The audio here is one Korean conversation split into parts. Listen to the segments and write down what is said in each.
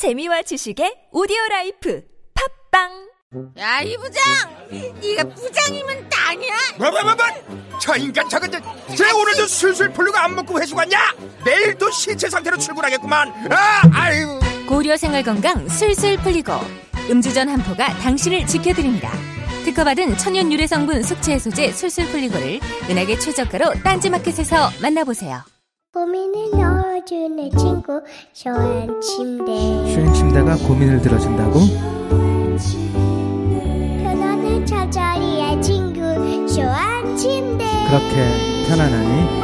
재미와 지식의 오디오 life 팟빵 야, 이 부장! 네가 부장이면 땅이야? 뭐뭐뭐뭐 저 인간 저건 저, 쟤 오늘도 술술 풀리고 안 먹고 회식 갔냐 내일도 신체 상태로 출근하겠구만 아 아유 고려 생활 건강 술술 풀리고 음주 전 한 포가 당신을 지켜드립니다. 특허받은 천연 유래 성분 숙취 해소제 술술 풀리고를 은하계 최저가로 딴지마켓에서 만나보세요. 고민을 넣어주는 친구 쇼한 침대 슈행 침대가 고민을 들어준다고? 편안한 저자리의 친구 쇼한 침대 그렇게 편안하니?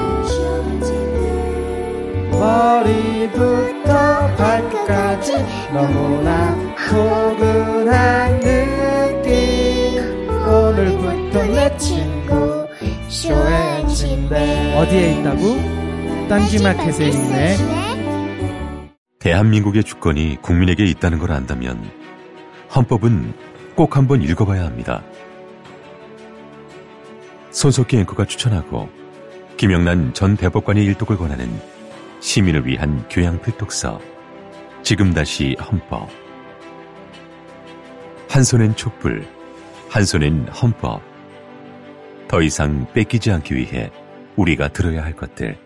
머리부터 발끝까지 너무나 포근한 느낌 오늘부터 내 친구 쇼한 침대 어디에 있다고? 딴지마켓에 있네. 대한민국의 주권이 국민에게 있다는 걸 안다면 헌법은 꼭 한번 읽어봐야 합니다. 손석희 앵커가 추천하고 김영란 전 대법관의 일독을 권하는 시민을 위한 교양 필독서 지금 다시 헌법. 한 손엔 촛불 한 손엔 헌법. 더 이상 뺏기지 않기 위해 우리가 들어야 할 것들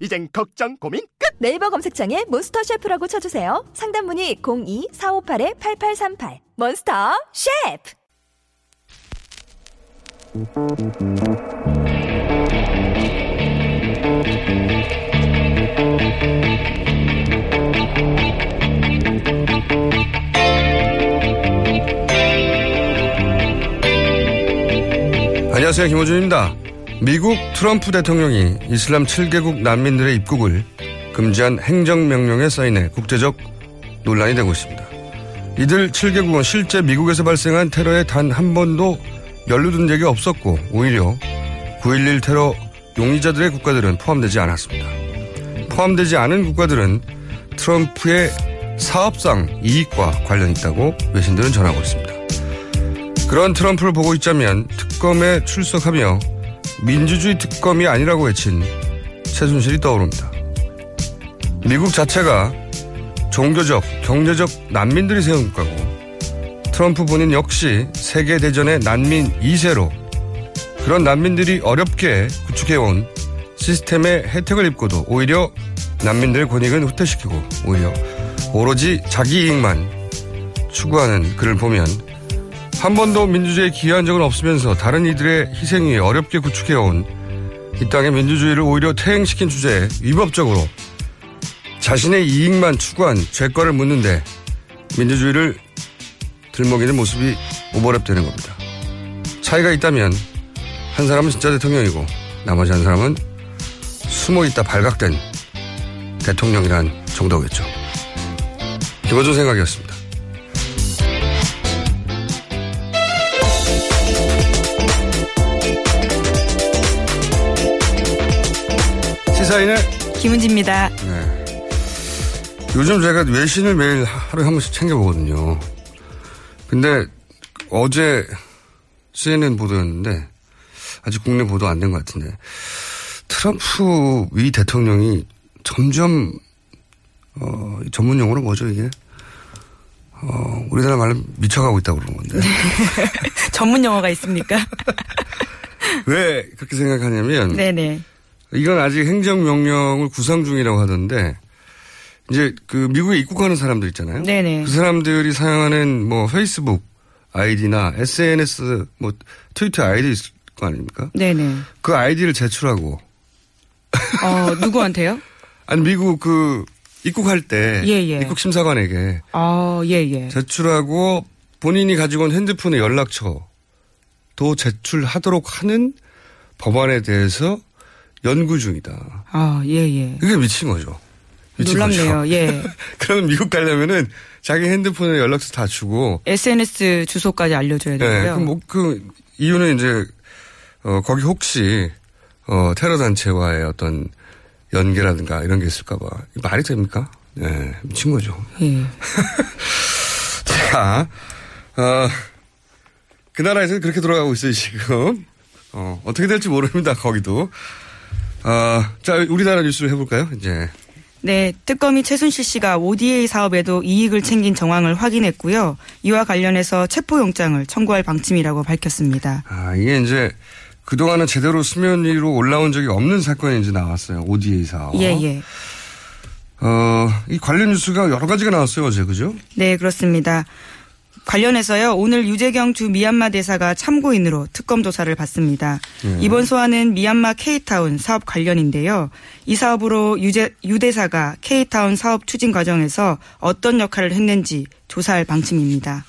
이젠 걱정 고민 끝. 네이버 검색창에 몬스터 셰프라고 쳐주세요. 상담 문의 02-458-8838 몬스터 셰프 안녕하세요. 김호준입니다. 미국 트럼프 대통령이 이슬람 7개국 난민들의 입국을 금지한 행정명령에 사인해 국제적 논란이 되고 있습니다. 이들 7개국은 실제 미국에서 발생한 테러에 단 한 번도 연루된 적이 없었고 오히려 9.11 테러 용의자들의 국가들은 포함되지 않았습니다. 포함되지 않은 국가들은 트럼프의 사업상 이익과 관련이 있다고 외신들은 전하고 있습니다. 그런 트럼프를 보고 있자면 특검에 출석하며 민주주의 특검이 아니라고 외친 최순실이 떠오릅니다. 미국 자체가 종교적, 경제적 난민들이 세운 국가고 트럼프 본인 역시 세계대전의 난민 2세로 그런 난민들이 어렵게 구축해온 시스템의 혜택을 입고도 오히려 난민들의 권익은 후퇴시키고 오히려 오로지 자기 이익만 추구하는 그를 보면 한 번도 민주주의에 기여한 적은 없으면서 다른 이들의 희생 위에 어렵게 구축해온 이 땅의 민주주의를 오히려 퇴행시킨 주제에 위법적으로 자신의 이익만 추구한 죄과를 묻는데 민주주의를 들먹이는 모습이 오버랩되는 겁니다. 차이가 있다면 한 사람은 진짜 대통령이고 나머지 한 사람은 숨어 있다 발각된 대통령이란 정도겠죠. 김어준 생각이었습니다. 시사인의 김은지입니다. 네. 요즘 제가 외신을 매일 하루에 한 번씩 챙겨보거든요. 근데 어제 CNN 보도였는데 아직 국내 보도 안 된 것 같은데 트럼프 위 대통령이 점점 어, 전문 용어로 뭐죠 이게? 어, 우리나라 말로 미쳐가고 있다고 그러는 건데. 전문 영어가 있습니까? 왜 그렇게 생각하냐면 네네. 이건 아직 행정명령을 구상 중이라고 하던데 이제 그 미국에 입국하는 사람들 있잖아요. 네네. 그 사람들이 사용하는 뭐 페이스북 아이디나 SNS 뭐 트위터 아이디 있을 거 아닙니까? 네네. 그 아이디를 제출하고 어, 누구한테요? 아니 미국 그 입국할 때 예, 예. 입국 심사관에게 어, 예, 예. 제출하고 본인이 가지고 온 핸드폰의 연락처도 제출하도록 하는 법안에 대해서 연구 중이다. 아, 예, 예. 이게 미친 거죠. 미친 놀랍네요. 거죠. 예. 그러면 미국 가려면은 자기 핸드폰에 연락처 다 주고. SNS 주소까지 알려줘야 네. 되고요. 그럼 뭐, 그, 이유는 이제, 어, 거기 혹시, 어, 테러 단체와의 어떤 연계라든가 이런 게 있을까봐. 말이 됩니까? 네. 미친 거죠. 예. 자, 어, 그 나라에서는 그렇게 돌아가고 있어요, 지금. 어, 어떻게 될지 모릅니다, 거기도. 어, 자, 우리나라 뉴스를 해볼까요, 이제. 네, 특검이 최순실 씨가 ODA 사업에도 이익을 챙긴 정황을 확인했고요. 이와 관련해서 체포영장을 청구할 방침이라고 밝혔습니다. 아, 이게 이제 그동안은 제대로 수면 위로 올라온 적이 없는 사건이 이제 나왔어요. ODA 사업. 예, 예. 어, 이 관련 뉴스가 여러 가지가 나왔어요, 어제, 그죠? 네, 그렇습니다. 관련해서요, 오늘 유재경 주 미얀마 대사가 참고인으로 특검 조사를 받습니다. 예. 이번 소환은 미얀마 K타운 사업 관련인데요. 이 사업으로 유재, 유 대사가 K타운 사업 추진 과정에서 어떤 역할을 했는지 조사할 방침입니다.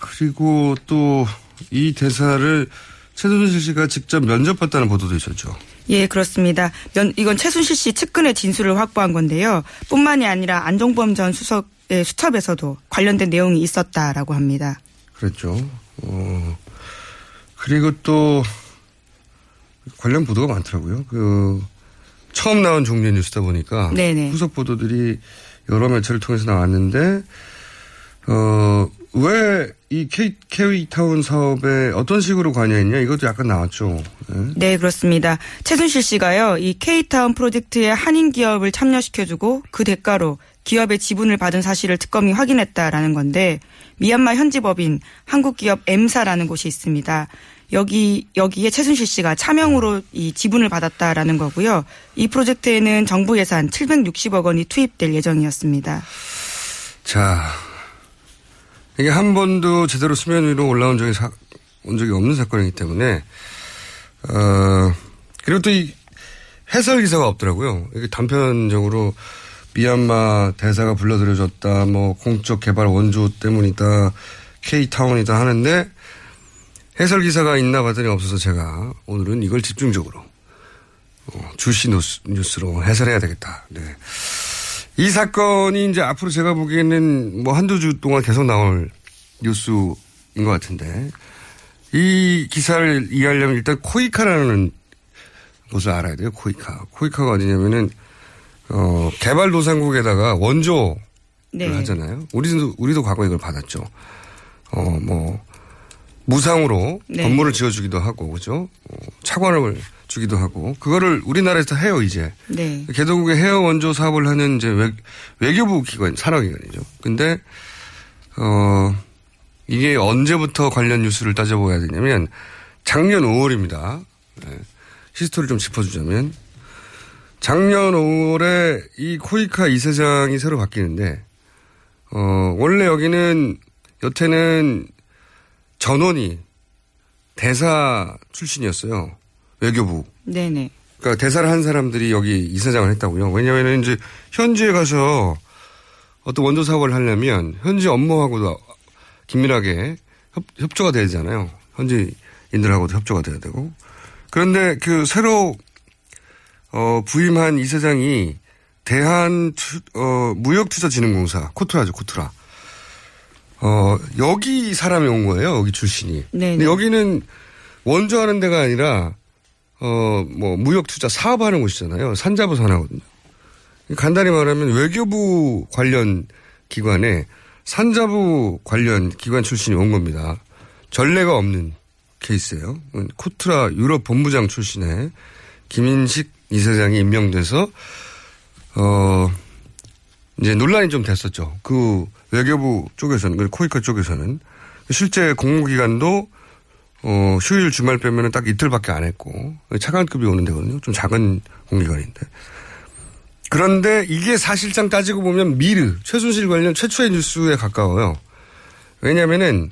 그리고 또 이 대사를 최순실 씨가 직접 면접봤다는 보도도 있었죠. 예, 그렇습니다. 면, 이건 최순실 씨 측근의 진술을 확보한 건데요. 뿐만이 아니라 안종범 전 수석의 수첩에서도 관련된 내용이 있었다라고 합니다. 그랬죠. 어, 그리고 또 관련 보도가 많더라고요. 그 처음 나온 종류의 뉴스다 보니까 네네. 후속 보도들이 여러 매체를 통해서 나왔는데 어, 왜 이 K타운 사업에 어떤 식으로 관여했냐 이것도 약간 나왔죠. 네. 네, 그렇습니다. 최순실 씨가요, 이 K타운 프로젝트에 한인 기업을 참여시켜주고 그 대가로 기업의 지분을 받은 사실을 특검이 확인했다라는 건데 미얀마 현지 법인 한국 기업 M사라는 곳이 있습니다. 여기 여기에 최순실 씨가 차명으로 이 지분을 받았다라는 거고요. 이 프로젝트에는 정부 예산 760억 원이 투입될 예정이었습니다. 자, 이게 한 번도 제대로 수면 위로 올라온 적이 사, 온 적이 없는 사건이기 때문에, 어, 그리고 또 이 해설 기사가 없더라고요. 이게 단편적으로 미얀마 대사가 불러들여졌다, 뭐 공적 개발 원조 때문이다, K타운이다 하는데 해설 기사가 있나 봤더니 없어서 제가 오늘은 이걸 집중적으로 어, 주시 뉴스, 뉴스로 해설해야 되겠다. 네. 이 사건이 이제 앞으로 제가 보기에는 뭐 한두 주 동안 계속 나올 뉴스인 것 같은데 이 기사를 이해하려면 일단 코이카라는 곳을 알아야 돼요. 코이카. 코이카가 어디냐면은 어 개발도상국에다가 원조를 네. 하잖아요. 우리도 우리도 과거에 이걸 받았죠. 어 뭐 무상으로 네. 건물을 지어주기도 하고 그죠? 어, 차관을 주기도 하고 그거를 우리나라에서 해요 이제. 네. 개도국의 헤어 원조 사업을 하는 이제 외, 외교부 기관, 산하기관이죠. 근데, 어, 이게 언제부터 관련 뉴스를 따져봐야 되냐면 작년 5월입니다. 네. 히스토리를 좀 짚어주자면 작년 5월에 이 코이카 이사장이 새로 바뀌는데, 어, 원래 여기는 여태는 전원이 대사 출신이었어요. 외교부. 네네. 그러니까 대사를 한 사람들이 여기 이사장을 했다고요. 왜냐하면 이제 현지에 가서 어떤 원조 사업을 하려면 현지 업무하고도 긴밀하게 협, 협조가 돼야 되잖아요. 현지인들하고도 협조가 돼야 되고. 그런데 그 새로 어, 부임한 이사장이 대한 투, 어, 무역투자진흥공사 코트라죠 코트라. 어, 여기 사람이 온 거예요. 여기 출신이. 네, 근데 네. 여기는 원조하는 데가 아니라 어, 뭐, 무역 투자 사업하는 곳이잖아요. 산자부 산하거든요. 간단히 말하면 외교부 관련 기관에 산자부 관련 기관 출신이 온 겁니다. 전례가 없는 케이스예요. 코트라 유럽 본부장 출신의 김인식 이사장이 임명돼서, 어, 이제 논란이 좀 됐었죠. 그 외교부 쪽에서는, 그 코이카 쪽에서는. 실제 공무기관도 어, 휴일 주말 빼면은 딱 이틀밖에 안 했고, 차관급이 오는 데거든요. 좀 작은 공기관인데. 그런데 이게 사실상 따지고 보면 미르, 최순실 관련 최초의 뉴스에 가까워요. 왜냐면은,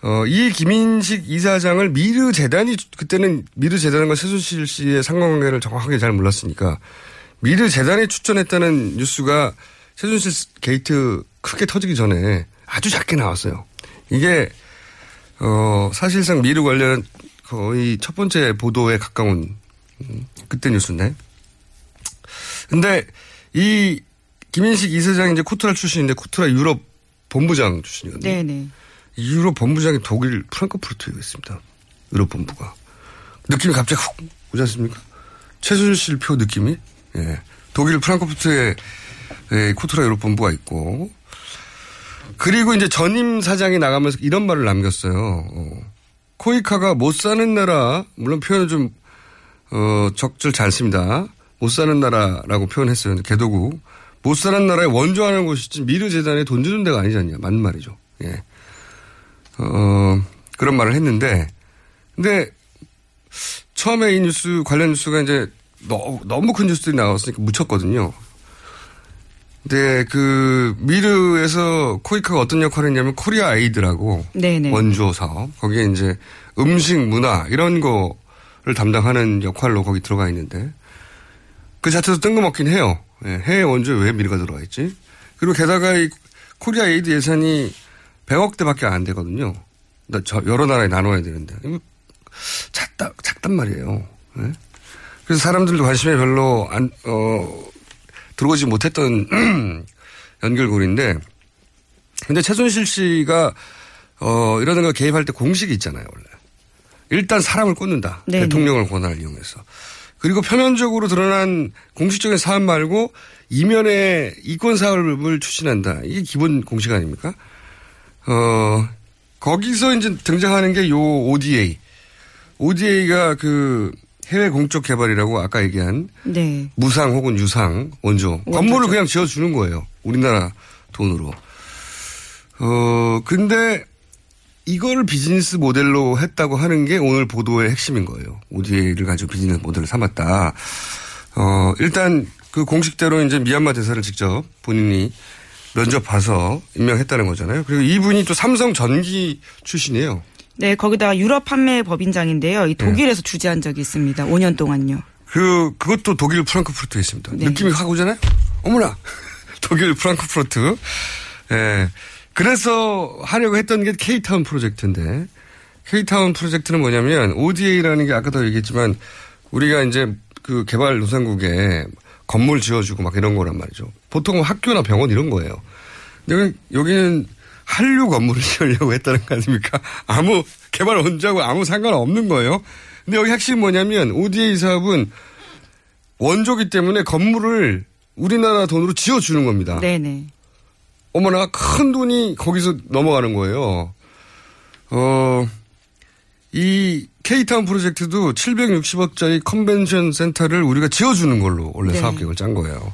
어, 이 김인식 이사장을 미르 재단이, 그때는 미르 재단과 최순실 씨의 상관관계를 정확하게 잘 몰랐으니까, 미르 재단이 추천했다는 뉴스가 최순실 게이트 크게 터지기 전에 아주 작게 나왔어요. 이게 어, 사실상 미르 관련 거의 첫 번째 보도에 가까운 음, 그때 뉴스인데. 근데 이 김인식 이사장이 이제 코트라 출신인데 코트라 유럽 본부장 출신이거든요. 네네. 이 유럽 본부장이 독일 프랑크푸르트에 있습니다. 유럽 본부가. 느낌이 갑자기 훅 오지 않습니까? 최순실 표 느낌이? 예. 독일 프랑크푸르트에 예, 코트라 유럽 본부가 있고. 그리고 이제 전임 사장이 나가면서 이런 말을 남겼어요. 어. 코이카가 못 사는 나라, 물론 표현은 좀, 어, 적절치 않습니다. 못 사는 나라라고 표현했어요. 개도국. 못 사는 나라에 원조하는 곳이지 미르 재단에 돈 주는 데가 아니지 않냐. 맞는 말이죠. 예. 어, 그런 말을 했는데, 근데 처음에 이 뉴스, 관련 뉴스가 이제 너, 너무 큰 뉴스들이 나왔으니까 묻혔거든요. 근데 그 미르에서 코이카가 어떤 역할을 했냐면 코리아 에이드라고 네네. 원조 사업 거기에 이제 음식 문화 이런 거를 담당하는 역할로 거기 들어가 있는데 그 자체도 뜬금없긴 해요. 예, 해외 원조에 왜 미르가 들어가 있지? 그리고 게다가 이 코리아 에이드 예산이 100억 대밖에 안 되거든요. 여러 나라에 나눠야 되는데 작다 작단 말이에요. 예? 그래서 사람들도 관심이 별로 안 어. 들어오지 못했던 연결고리인데 근데 최순실 씨가 어 이러는 거 개입할 때 공식이 있잖아요 원래. 일단 사람을 꽂는다. 네네. 대통령을 권한을 이용해서. 그리고 표면적으로 드러난 공식적인 사업 말고 이면에 이권 사업을 추진한다. 이게 기본 공식 아닙니까? 어 거기서 이제 등장하는 게 요 ODA ODA가 그 해외 공적 개발이라고 아까 얘기한 네. 무상 혹은 유상 원조 건물을 그냥 지어주는 거예요. 우리나라 돈으로. 어 근데 이거를 비즈니스 모델로 했다고 하는 게 오늘 보도의 핵심인 거예요. ODA를 가지고 비즈니스 모델을 삼았다. 어 일단 그 공식대로 이제 미얀마 대사를 직접 본인이 면접 봐서 임명했다는 거잖아요. 그리고 이분이 또 삼성 전기 출신이에요. 네, 거기다가 유럽 판매 법인장인데요. 이 독일에서 주재한 적이 있습니다. 5년 동안요. 그, 그것도 독일 프랑크푸르트에 있습니다. 네. 느낌이 확 오잖아요? 어머나! 독일 프랑크푸르트. 예. 그래서 하려고 했던 게 K타운 프로젝트인데, K타운 프로젝트는 뭐냐면, ODA라는 게 아까도 얘기했지만, 우리가 이제 그 개발 노상국에 건물 지어주고 막 이런 거란 말이죠. 보통 학교나 병원 이런 거예요. 근데 여기는 한류 건물을 지으려고 했다는 거 아닙니까? 아무 개발 원자하고 아무 상관없는 거예요. 근데 여기 핵심이 뭐냐면 ODA 사업은 원조기 때문에 건물을 우리나라 돈으로 지어주는 겁니다. 네네. 어머나 큰 돈이 거기서 넘어가는 거예요. 어, 이 K타운 프로젝트도 760억짜리 컨벤션 센터를 우리가 지어주는 걸로 원래 네. 사업 계획을 짠 거예요.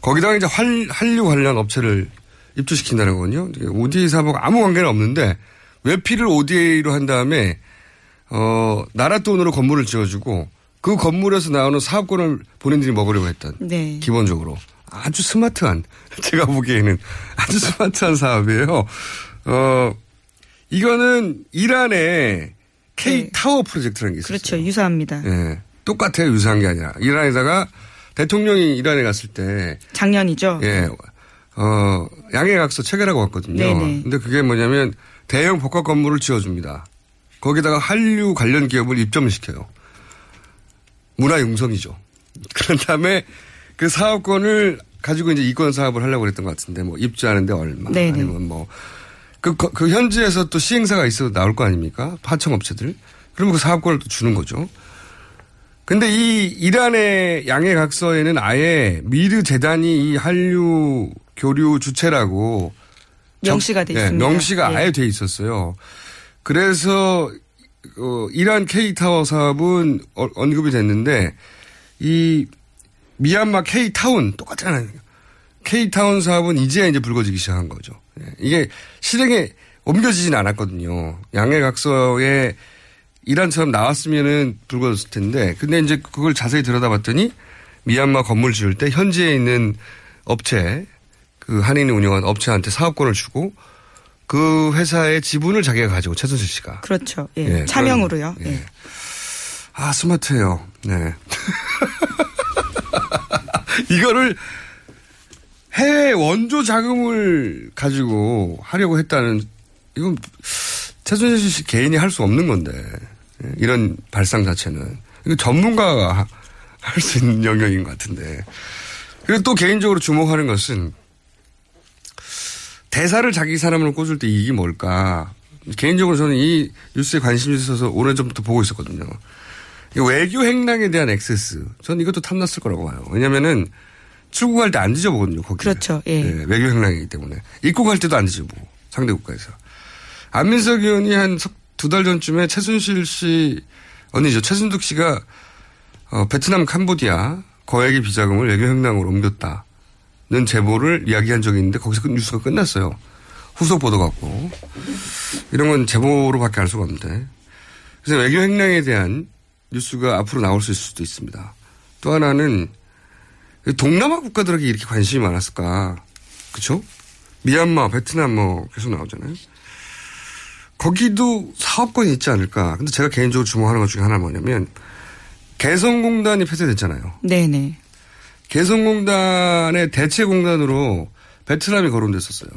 거기다가 이제 활, 한류 관련 업체를 입주시킨다는 거거든요. ODA 사업하고 아무 관계는 없는데 외피를 ODA로 한 다음에 어, 나라 돈으로 건물을 지어주고 그 건물에서 나오는 사업권을 본인들이 먹으려고 했던 네. 기본적으로 아주 스마트한 제가 보기에는 아주 스마트한 사업이에요. 어 이거는 이란의 K 타워 프로젝트라는 게 있어요. 그렇죠. 유사합니다. 예, 똑같아요. 유사한 게 아니라 이란에다가 대통령이 이란에 갔을 때 작년이죠. 예, 어 양해각서 체결하고 왔거든요. 네네. 근데 그게 뭐냐면 대형 복합 건물을 지어줍니다. 거기다가 한류 관련 기업을 입점을 시켜요. 문화융성이죠. 그런 다음에 그 사업권을 가지고 이제 이권 사업을 하려고 그랬던 것 같은데 뭐 입주하는데 얼마 네네. 아니면 뭐 그, 그, 그 현지에서 또 시행사가 있어 나올 거 아닙니까? 파청업체들. 그러면 그 사업권을 또 주는 거죠. 근데 이 이란의 양해각서에는 아예 미르 재단이 이 한류 교류 주체라고 명시가 돼 예, 있습니다. 명시가 예. 아예 돼 있었어요. 그래서 어, 이란 K 타워 사업은 어- 언급이 됐는데 이 미얀마 K 타운 똑같잖아요. K 타운 사업은 이제 이제 불거지기 시작한 거죠. 예, 이게 실행에 옮겨지진 않았거든요. 양해각서에 이란처럼 나왔으면은 불거졌을 텐데, 근데 이제 그걸 자세히 들여다봤더니 미얀마 건물 지을 때 현지에 있는 업체, 그 한인이 운영한 업체한테 사업권을 주고 그 회사의 지분을 자기가 가지고 최순실 씨가. 그렇죠. 예. 예, 차명으로요. 그런, 예. 예. 아, 스마트해요. 네. 이거를 해외 원조 자금을 가지고 하려고 했다는, 이건 최순실 씨 개인이 할 수 없는 건데, 예, 이런 발상 자체는. 이거 전문가가 할 수 있는 영역인 것 같은데. 그리고 또 개인적으로 주목하는 것은 대사를 자기 사람으로 꽂을 때 이게 뭘까. 개인적으로 저는 이 뉴스에 관심이 있어서 오래 전부터 보고 있었거든요. 이 외교 행랑에 대한 액세스. 저는 이것도 탐났을 거라고 봐요. 왜냐면은 출국할 때 안 뒤져보거든요. 거기. 그렇죠. 예. 네, 외교 행랑이기 때문에. 입국할 때도 안 뒤져보고. 상대 국가에서. 안민석 의원이 한 두 달 전쯤에 최순실 씨, 언니죠. 최순득 씨가 어, 베트남 캄보디아 거액의 비자금을 외교 행랑으로 옮겼다는 제보를 이야기한 적이 있는데 거기서 그 뉴스가 끝났어요. 후속 보도 갖고. 이런 건 제보로밖에 알 수가 없는데. 그래서 외교 행랑에 대한 뉴스가 앞으로 나올 수 있을 수도 있습니다. 또 하나는 동남아 국가들에게 이렇게 관심이 많았을까. 그쵸? 미얀마, 베트남 뭐 계속 나오잖아요. 거기도 사업권이 있지 않을까. 근데 제가 개인적으로 주목하는 것 중에 하나 뭐냐면 개성공단이 폐쇄됐잖아요. 네네. 개성공단의 대체공단으로 베트남이 거론됐었어요.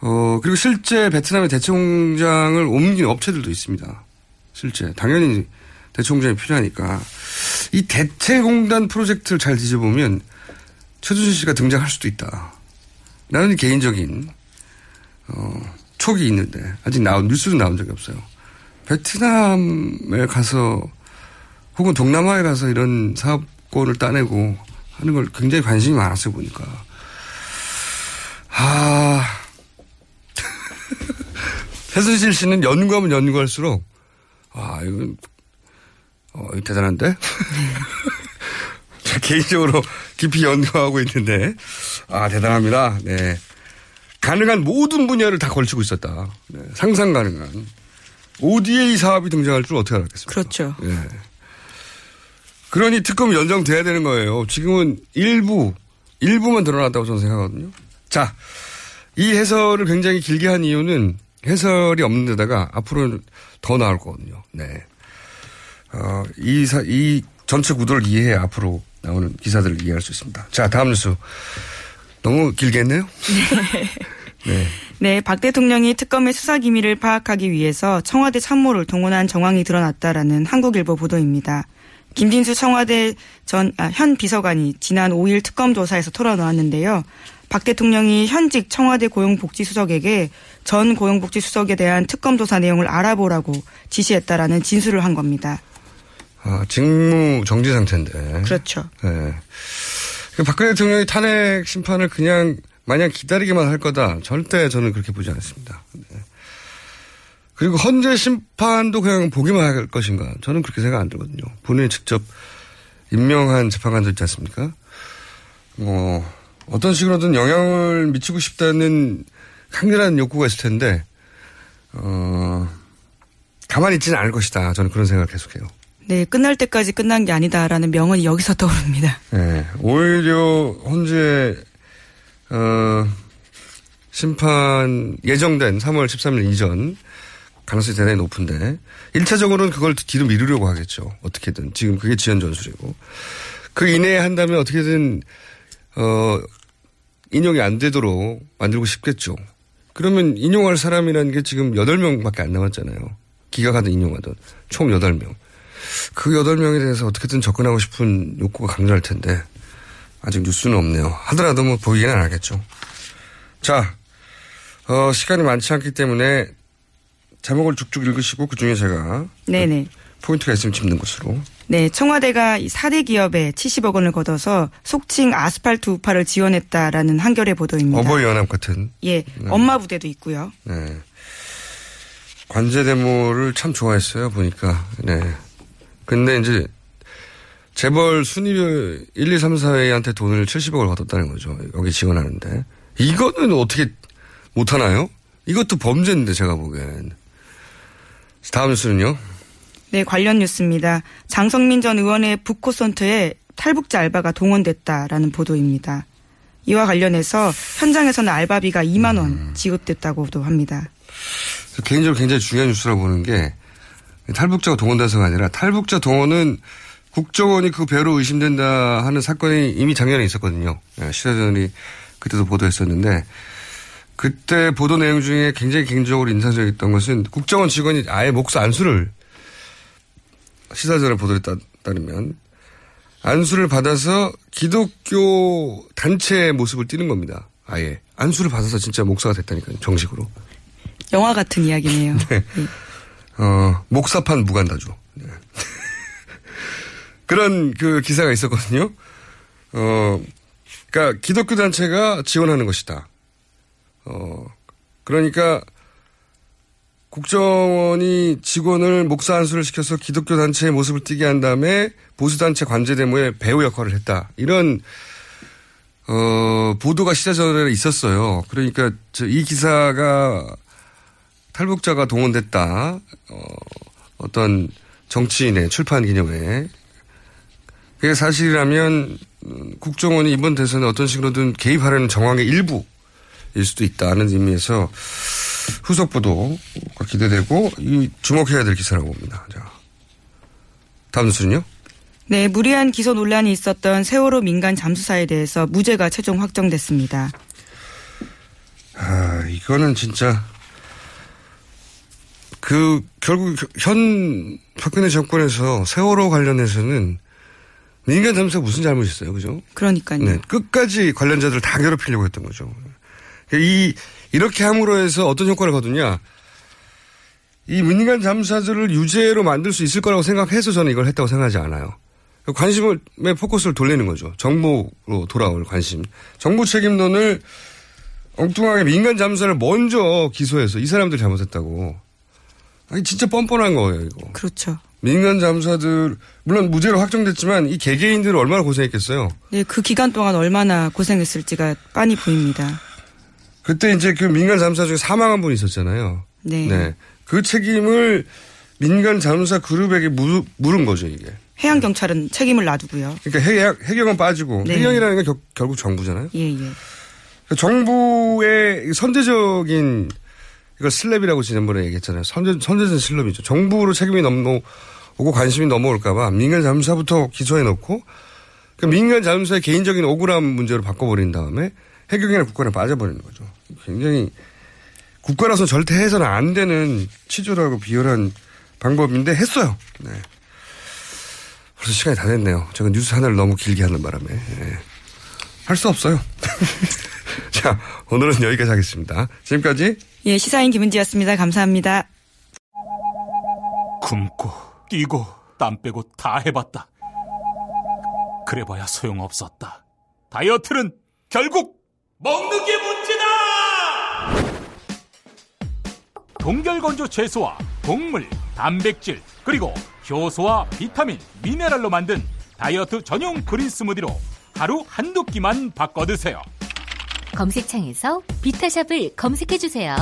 어, 그리고 실제 베트남의 대체공장을 옮긴 업체들도 있습니다. 실제. 당연히 대체공장이 필요하니까. 이 대체공단 프로젝트를 잘 뒤져보면 최준실 씨가 등장할 수도 있다. 나는 개인적인, 어, 촉이 있는데, 아직 나온, 뉴스는 나온 적이 없어요. 베트남에 가서, 혹은 동남아에 가서 이런 사업권을 따내고 하는 걸 굉장히 관심이 많았어요, 보니까. 아, 최순실 씨는 연구하면 연구할수록, 아, 이건, 어, 대단한데? 개인적으로 깊이 연구하고 있는데, 아, 대단합니다. 네. 가능한 모든 분야를 다 걸치고 있었다. 네. 상상 가능한. ODA 사업이 등장할 줄 어떻게 알았겠습니까? 그렇죠. 예. 그러니 특검이 연장돼야 되는 거예요. 지금은 일부, 일부만 드러났다고 저는 생각하거든요. 자, 이 해설을 굉장히 길게 한 이유는 해설이 없는 데다가 앞으로는 더 나올 거거든요. 네. 어, 이, 사, 이 전체 구도를 이해해 앞으로 나오는 기사들을 이해할 수 있습니다. 자, 다음 뉴스. 너무 길게 했네요? 네. 네, 박 대통령이 특검의 수사 기밀을 파악하기 위해서 청와대 참모를 동원한 정황이 드러났다라는 한국일보 보도입니다. 김진수 청와대 전, 아, 현 비서관이 지난 5일 특검 조사에서 털어놓았는데요. 박 대통령이 현직 청와대 고용복지수석에게 전 고용복지수석에 대한 특검 조사 내용을 알아보라고 지시했다라는 진술을 한 겁니다. 아, 직무 정지 상태인데. 그렇죠. 네. 박근혜 대통령이 탄핵 심판을 그냥 마냥 기다리기만 할 거다. 절대 저는 그렇게 보지 않습니다. 네. 그리고 헌재 심판도 그냥 보기만 할 것인가. 저는 그렇게 생각 안 들거든요. 본인이 직접 임명한 재판관들 있지 않습니까? 뭐, 어떤 식으로든 영향을 미치고 싶다는 강렬한 욕구가 있을 텐데, 어, 가만히 있지는 않을 것이다. 저는 그런 생각을 계속해요. 네, 끝날 때까지 끝난 게 아니다라는 명언이 여기서 떠오릅니다. 네, 오히려 헌재 어, 심판 예정된 3월 13일 이전 가능성이 대단히 높은데 1차적으로는 그걸 뒤로 미루려고 하겠죠. 어떻게든 지금 그게 지연 전술이고 그 이내에 한다면 어떻게든 어 인용이 안 되도록 만들고 싶겠죠. 그러면 인용할 사람이라는 게 지금 8명밖에 안 남았잖아요. 기각하든 인용하든 총 8명. 그 8명에 대해서 어떻게든 접근하고 싶은 욕구가 강렬할 텐데 아직 뉴스는 없네요. 하더라도 뭐 보이기는 알겠죠. 자, 어, 시간이 많지 않기 때문에 제목을 쭉쭉 읽으시고 그 중에 제가 네네. 포인트가 있으면 짚는 것으로. 네, 청와대가 4대 기업에 70억 원을 걷어서 속칭 아스팔트 우파를 지원했다라는 한겨레 보도입니다. 어버이 연합 같은. 예, 네. 엄마 부대도 있고요. 네. 관제 데모를 참 좋아했어요, 보니까. 네. 근데 이제 재벌 순위 1, 2, 3, 4회한테 돈을 70억을 받았다는 거죠. 여기 지원하는데. 이거는 어떻게 못하나요? 이것도 범죄인데 제가 보기엔. 다음 뉴스는요? 네, 관련 뉴스입니다. 장성민 전 의원의 북코센터에 탈북자 알바가 동원됐다라는 보도입니다. 이와 관련해서 현장에서는 알바비가 2만 원 지급됐다고도 합니다. 개인적으로 굉장히 중요한 뉴스라고 보는 게 탈북자가 동원돼서가 아니라 탈북자 동원은 국정원이 그 배로 의심된다 하는 사건이 이미 작년에 있었거든요. 예, 시사전이 그때도 보도했었는데 그때 보도 내용 중에 굉장히 개인적으로 인상적이었던 것은 국정원 직원이 아예 목수 안수를 시사전에 보도에 따, 따르면 안수를 받아서 기독교 단체의 모습을 띠는 겁니다. 아예. 안수를 받아서 진짜 목사가 됐다니까요. 정식으로. 영화 같은 이야기네요. 네. 어, 목사판 무간다죠. 네. 그런 그 기사가 있었거든요. 어, 그러니까 기독교 단체가 지원하는 것이다. 어, 그러니까 국정원이 직원을 목사 안수를 시켜서 기독교 단체의 모습을 띠게 한 다음에 보수단체 관제 데모에 배우 역할을 했다. 이런, 어, 보도가 시사전에 있었어요. 그러니까 이 기사가 탈북자가 동원됐다. 어, 어떤 정치인의 출판 기념회. 그게 사실이라면 음, 국정원이 이번 대선에 어떤 식으로든 개입하려는 정황의 일부일 수도 있다는 의미에서 후속 보도가 기대되고 이 주목해야 될 기사라고 봅니다. 자, 다음 뉴스는요? 네, 무리한 기소 논란이 있었던 세월호 민간 잠수사에 대해서 무죄가 최종 확정됐습니다. 아, 이거는 진짜 그 결국 현 박근혜 정권에서 세월호 관련해서는 민간 잠수사 무슨 잘못이 있어요, 그죠? 그러니까요. 네, 끝까지 관련자들 다 괴롭히려고 했던 거죠. 이 이렇게 함으로 해서 어떤 효과를 거두냐? 이 민간 잠수사들을 유죄로 만들 수 있을 거라고 생각해서 저는 이걸 했다고 생각하지 않아요. 관심을 포커스를 돌리는 거죠. 정부로 돌아올 관심. 정부 책임론을 엉뚱하게 민간 잠수사를 먼저 기소해서 이 사람들 잘못했다고. 아니 진짜 뻔뻔한 거예요 이거. 그렇죠. 민간 잠수사들 물론 무죄로 확정됐지만 이 개개인들은 얼마나 고생했겠어요. 네, 그 기간 동안 얼마나 고생했을지가 빤히 보입니다. 그때 이제 그 민간 잠수사 중에 사망한 분이 있었잖아요. 네. 네. 그 책임을 민간 잠수사 그룹에게 물, 물은 거죠 이게. 해양 경찰은 책임을 놔두고요. 그러니까 해양, 해경은 빠지고 네. 해경이라는 게 겨- 결국 정부잖아요. 예, 예. 정부의 선제적인 이거 슬랩이라고 지난번에 얘기했잖아요. 선제, 선제적 슬랩이죠. 정부로 책임이 넘어오고 관심이 넘어올까봐 민간 잠수사부터 기소해 놓고 그 민간 잠수사의 개인적인 억울한 문제로 바꿔버린 다음에 해경이나 국가는 빠져버리는 거죠. 굉장히 국가라서 절대 해서는 안 되는 치졸하고 비열한 방법인데 했어요. 네. 벌써 시간이 다 됐네요. 제가 뉴스 하나를 너무 길게 하는 바람에. 예. 할수 없어요. 자, 오늘은 여기까지 하겠습니다. 지금까지 예, 시사인 김은지였습니다. 감사합니다. 굶고 뛰고 땀 빼고 다 해봤다. 그래봐야 소용없었다. 다이어트는 결국 먹는 게 문제다! 동결건조 채소와 곡물, 단백질, 그리고 효소와 비타민, 미네랄로 만든 다이어트 전용 그린 스무디로 하루 한두 끼만 바꿔 드세요. 검색창에서 비타샵을 검색해주세요.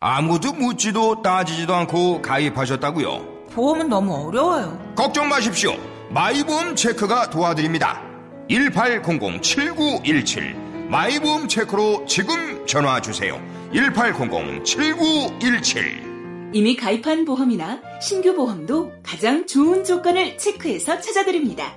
아무도 묻지도 따지지도 않고 가입하셨다고요? 보험은 너무 어려워요. 걱정 마십시오. 마이보험 체크가 도와드립니다. 1800-7917 마이보험 체크로 지금 전화 주세요. 1800-7917 이미 가입한 보험이나 신규 보험도 가장 좋은 조건을 체크해서 찾아드립니다.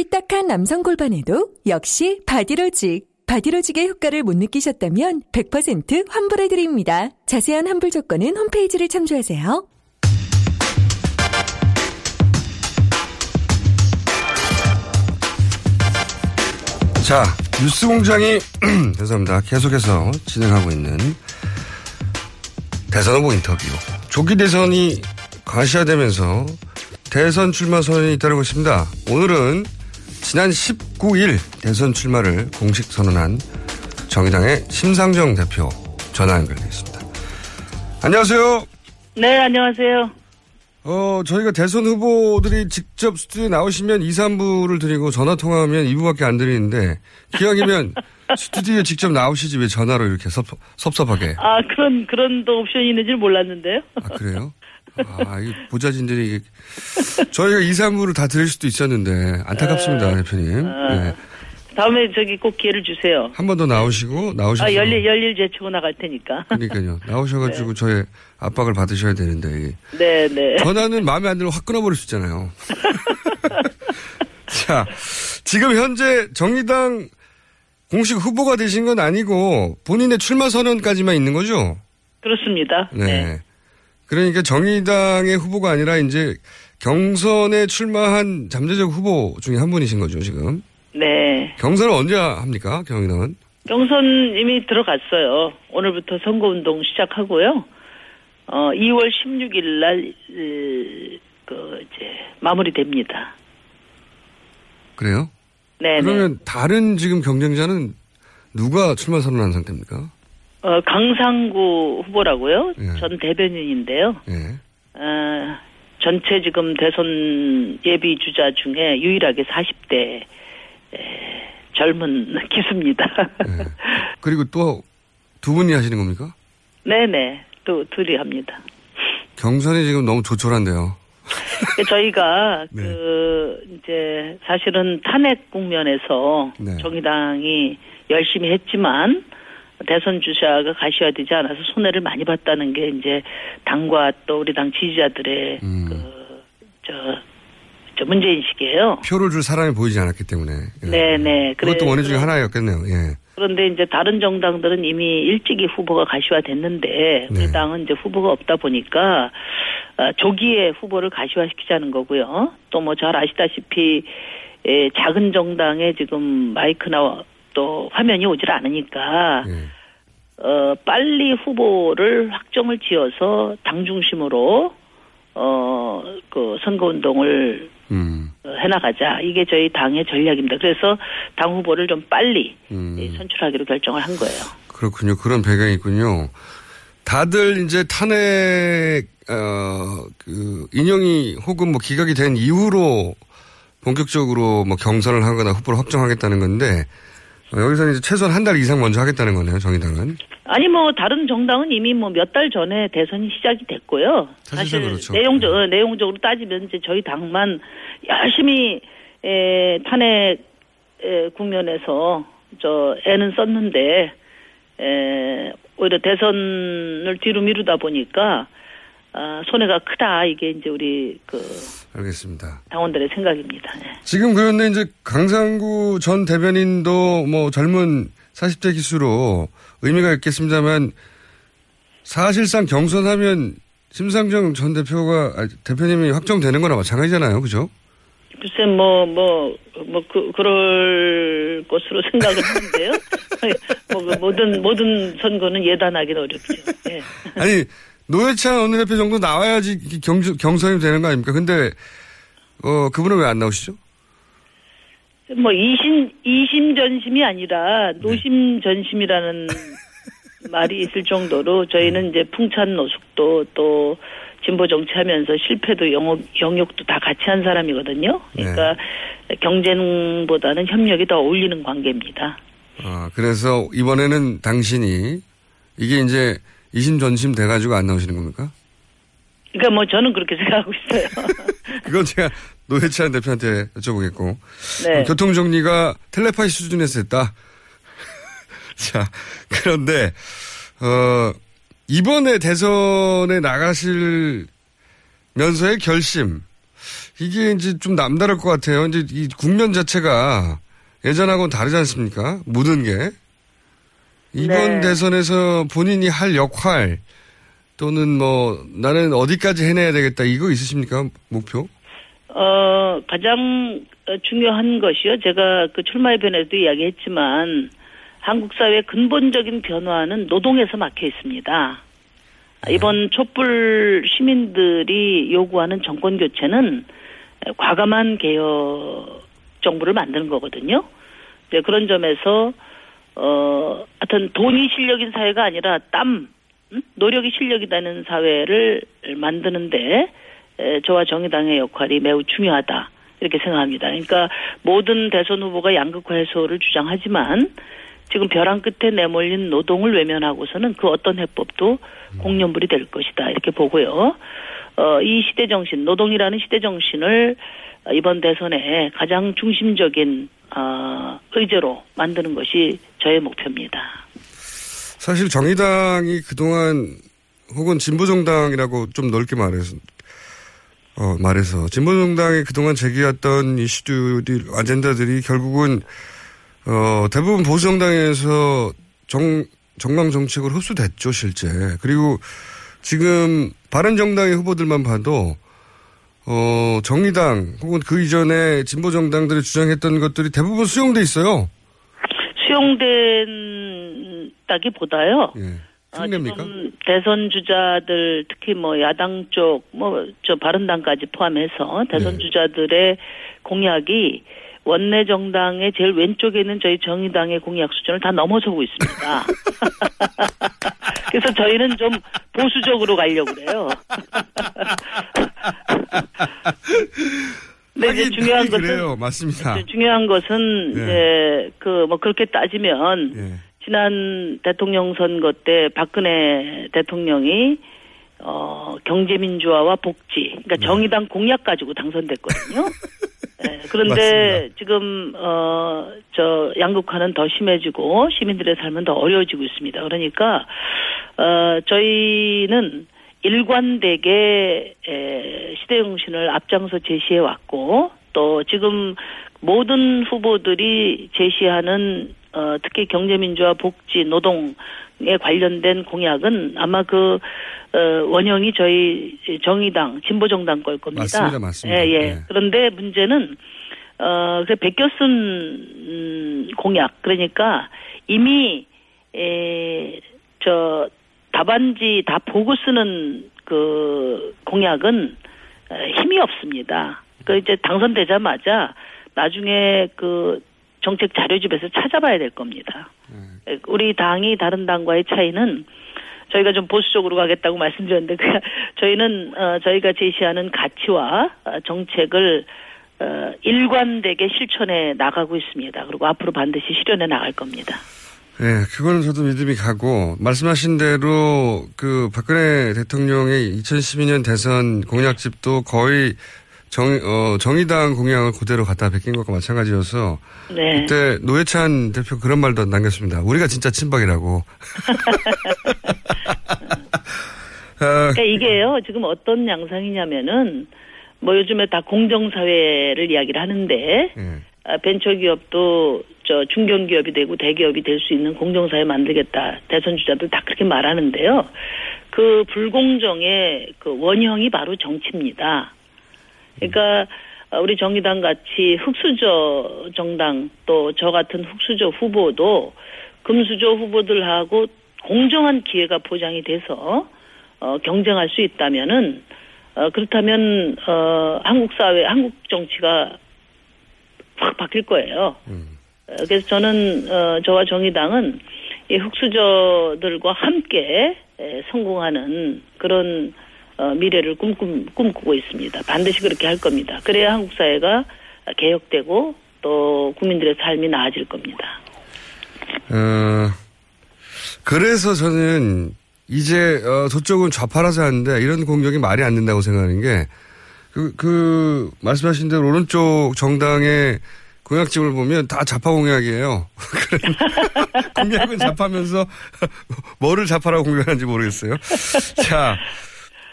삐딱한 남성 골반에도 역시 바디로직. 바디로직의 효과를 못 느끼셨다면 100% 환불해드립니다. 자세한 환불 조건은 홈페이지를 참조하세요. 자, 뉴스 공장이, 죄송합니다. 계속해서 진행하고 있는 대선 후보 인터뷰. 조기 대선이 가시화되면서 대선 출마 선언이 잇따르고 있습니다. 오늘은 지난 19일 대선 출마를 공식 선언한 정의당의 심상정 대표 전화 연결되겠습니다. 안녕하세요. 네, 안녕하세요. 어, 저희가 대선 후보들이 직접 스튜디오에 나오시면 2, 3부를 드리고 전화 통화하면 2부밖에 안 드리는데 기왕이면 스튜디오에 직접 나오시지 왜 전화로 이렇게 섭, 섭섭하게. 아, 그런, 그런 또 옵션이 있는지 몰랐는데요. 아, 그래요? 아, 이 보좌진들이 이게 저희가 2, 3부를 다 들을 수도 있었는데 안타깝습니다, 아, 대표님. 아. 네. 다음에 저기 꼭 기회를 주세요. 한 번 더 나오시고 나오셔서 아, 열일, 열일 제치고 나갈 테니까. 그러니까요. 나오셔가지고 저의 압박을 받으셔야 되는데 네, 네. 전화는 마음에 안 들면 확 끊어버릴 수 있잖아요. 자, 지금 현재 정의당 공식 후보가 되신 건 아니고 본인의 출마 선언까지만 있는 거죠? 그렇습니다. 네. 그러니까 정의당의 후보가 아니라 이제 경선에 출마한 잠재적 후보 중에 한 분이신 거죠, 지금. 네. 경선을 언제 합니까, 정의당은? 경선 이미 들어갔어요. 오늘부터 선거운동 시작하고요. 어, 2월 16일 날, 으, 그, 이제, 마무리됩니다. 그래요? 네. 그러면 다른 지금 경쟁자는 누가 출마 선언한 상태입니까? 어, 강상구 후보라고요. 예. 전 대변인인데요. 예. 어, 전체 지금 대선 예비 주자 중에 유일하게 40대 에, 젊은 기수입니다. 그리고 또 두 분이 하시는 겁니까? 네네. 또 둘이 합니다. 경선이 지금 너무 조촐한데요. 저희가 네. 그 이제 사실은 탄핵 국면에서 네. 정의당이 열심히 했지만 대선 주자가 가셔야 되지 않아서 손해를 많이 봤다는 게 이제 당과 또 우리 당 지지자들의 음. 그저 저 문제 인식이에요. 표를 줄 사람이 보이지 않았기 때문에. 예. 네네. 그것도 그래- 원인 중에 하나였겠네요. 예. 그런데 이제 다른 정당들은 이미 일찍이 후보가 가시화됐는데 우리 네. 당은 이제 후보가 없다 보니까 어, 조기에 후보를 가시화시키자는 거고요. 또 뭐 잘 아시다시피 에, 작은 정당에 지금 마이크나 또 화면이 오질 않으니까 네. 어, 빨리 후보를 확정을 지어서 당 중심으로 어, 그 선거 운동을 음. 어, 해나가자. 이게 저희 당의 전략입니다. 그래서 당 후보를 좀 빨리 음. 예, 선출하기로 결정을 한 거예요. 그렇군요. 그런 배경이 있군요. 다들 이제 탄핵, 어, 그, 인용이 혹은 뭐 기각이 된 이후로 본격적으로 뭐 경선을 하거나 후보를 확정하겠다는 건데, 어, 여기서는 이제 최소한 한 달 이상 먼저 하겠다는 거네요, 정의당은. 아니 뭐 다른 정당은 이미 뭐 몇 달 전에 대선이 시작이 됐고요. 사실상 그렇죠. 내용적 어, 내용적으로 따지면 이제 저희 당만 열심히 에, 탄핵 에, 국면에서 저 애는 썼는데 에, 오히려 대선을 뒤로 미루다 보니까 아, 손해가 크다 이게 이제 우리 그 알겠습니다. 당원들의 생각입니다. 예. 지금 그런데 이제 강상구 전 대변인도 뭐 젊은 40대 기수로 의미가 있겠습니다만 사실상 경선하면 심상정 전 대표가 아, 대표님이 확정되는 거나 마찬가지잖아요, 그죠? 글쎄 뭐 뭐 뭐 그 그럴 것으로 생각을 하는데요. 뭐그 모든 모든 선거는 예단하기는 어렵죠. 예. 아니 노회찬 원내대표 정도 나와야지 이 경, 경선이 되는 거 아닙니까? 근데 어 그분은 왜 안 나오시죠? 뭐 이심 이심전심이 아니라 노심전심이라는 말이 있을 정도로 저희는 이제 풍찬 노숙도 또 진보 정치하면서 실패도 영업, 영역도 다 같이 한 사람이거든요. 그러니까 경쟁보다는 협력이 더 어울리는 관계입니다. 아 그래서 이번에는 당신이 이게 이제 이심전심 돼가지고 안 나오시는 겁니까? 그러니까 뭐 저는 그렇게 생각하고 있어요. 그건 제가 노회찬 대표한테 여쭤보겠고 네. 교통 정리가 텔레파시 수준에서 됐다. 자 그런데 어 이번에 대선에 나가실 면서의 결심 이게 이제 좀 남다를 것 같아요. 이제 이 국면 자체가 예전하고는 다르지 않습니까? 모든 게 이번 네. 대선에서 본인이 할 역할 또는 뭐 나는 어디까지 해내야 되겠다 이거 있으십니까 목표? 어, 가장 어, 중요한 것이요. 제가 그 출마의 변에도 이야기했지만 한국 사회 근본적인 변화는 노동에서 막혀 있습니다. 이번 촛불 시민들이 요구하는 정권 교체는 과감한 개혁 정부를 만드는 거거든요. 네, 그런 점에서 어, 하여튼 돈이 실력인 사회가 아니라 땀, 음? 노력이 실력이라는 사회를 만드는데 에, 저와 정의당의 역할이 매우 중요하다 이렇게 생각합니다. 그러니까 모든 대선 후보가 양극화 해소를 주장하지만 지금 벼랑 끝에 내몰린 노동을 외면하고서는 그 어떤 해법도 공연불이 될 것이다 이렇게 보고요. 어, 이 시대 정신, 노동이라는 시대 정신을 이번 대선에 가장 중심적인 어, 의제로 만드는 것이 저의 목표입니다. 사실 정의당이 그동안 혹은 진보정당이라고 좀 넓게 말해서 어, 말해서 진보정당이 그동안 제기했던 이슈들 아젠다들이 결국은 어, 대부분 보수정당에서 정 정강 정책으로 흡수됐죠 실제 그리고 지금 바른 정당의 후보들만 봐도 어, 정의당 혹은 그 이전에 진보 정당들이 주장했던 것들이 대부분 수용돼 있어요. 수용된다기보다요. 예. 어, 지금 대선 주자들 특히 뭐 야당 쪽 뭐 저 바른당까지 포함해서 대선 네. 주자들의 공약이 원내 정당의 제일 왼쪽에 있는 저희 정의당의 공약 수준을 다 넘어서고 있습니다. 그래서 저희는 좀 보수적으로 가려고 그래요. 근데 이제 중요한 것은 그래요. 맞습니다. 중요한 것은 예. 이제 그 뭐 그렇게 따지면 예. 지난 대통령 선거 때 박근혜 대통령이 어 경제 민주화와 복지 그러니까 네. 정의당 공약 가지고 당선됐거든요. 예, 그런데 지금 어 저 양극화는 더 심해지고 시민들의 삶은 더 어려워지고 있습니다. 그러니까 어 저희는 일관되게 에, 시대 정신을 앞장서 제시해 왔고 또 지금 모든 후보들이 제시하는 어, 특히 경제민주화 복지 노동에 관련된 공약은 아마 그 어, 원형이 저희 정의당 진보정당 걸 겁니다. 맞습니다, 맞습니다. 예, 예. 예. 그런데 문제는 어, 그 백교순 음, 공약 그러니까 이미 에, 저 답안지 다 보고 쓰는 그 공약은 어, 힘이 없습니다. 그 이제 당선되자마자 나중에 그 정책 자료집에서 찾아봐야 될 겁니다. 에, 우리 당이 다른 당과의 차이는 저희가 좀 보수적으로 가겠다고 말씀드렸는데 그 저희는 어, 저희가 제시하는 가치와 어, 정책을 어, 일관되게 실천해 나가고 있습니다. 그리고 앞으로 반드시 실현해 나갈 겁니다. 예, 그거는 저도 믿음이 가고 말씀하신 대로 그 박근혜 대통령의 2012년 대선 공약집도 거의 정, 어, 정의당 공약을 그대로 갖다 베낀 것과 마찬가지여서 네. 그때 노회찬 대표 그런 말도 남겼습니다. 우리가 진짜 친박이라고. 아, 그러니까 이게요, 지금 어떤 양상이냐면은, 뭐 요즘에 다 공정사회를 이야기를 하는데, 아, 벤처기업도 저 중견기업이 되고 대기업이 될 수 있는 공정사회 만들겠다. 대선 주자들 다 그렇게 말하는데요. 그 불공정의 그 원형이 바로 정치입니다. 그러니까 어, 우리 정의당 같이 흑수저 정당 또 저 같은 흑수저 후보도 금수저 후보들하고 공정한 기회가 보장이 돼서 어, 경쟁할 수 있다면은 어, 그렇다면 어, 한국 사회, 한국 정치가 확 바뀔 거예요. 어, 그래서 저는 어, 저와 정의당은 이 흑수저들과 함께 에, 성공하는 그런 어, 미래를 꿈꾸, 꿈꾸고 있습니다. 반드시 그렇게 할 겁니다. 그래야 한국 사회가 개혁되고 또 국민들의 삶이 나아질 겁니다. 어, 그래서 저는 이제 어, 저쪽은 좌파라서 하는데 이런 공격이 말이 안 된다고 생각하는 게 그, 그, 말씀하신 대로 오른쪽 정당의 공약집을 보면 다 좌파 공약이에요. 공약은 좌파면서 뭐를 좌파라고 공격하는지 모르겠어요. 자,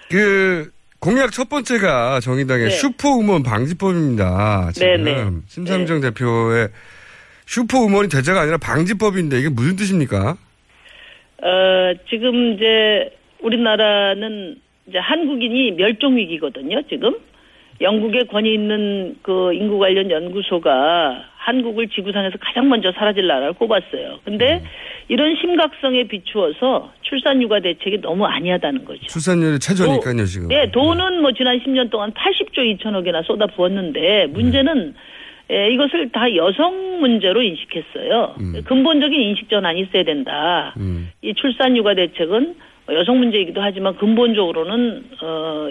그, 공약 첫 번째가 정의당의 네. 슈퍼 음원 방지법입니다. 지금 네, 네. 심상정 대표의 슈퍼 음원이 대자가 아니라 방지법인데 이게 무슨 뜻입니까? 어, 지금 이제 우리나라는 이제 한국인이 멸종 위기거든요, 지금. 영국의 권위 있는 그 인구 관련 연구소가 한국을 지구상에서 가장 먼저 사라질 나라를 꼽았어요. 근데 이런 심각성에 비추어서 출산 육아 대책이 너무 아니하다는 거죠. 출산율이 최저니까요, 지금. 네, 돈은 뭐 지난 10년 동안 80조 2천억이나 쏟아 부었는데 문제는 에, 이것을 다 여성 문제로 인식했어요. 근본적인 인식 전환이 있어야 된다. 이 출산 육아 대책은 여성 문제이기도 하지만 근본적으로는 어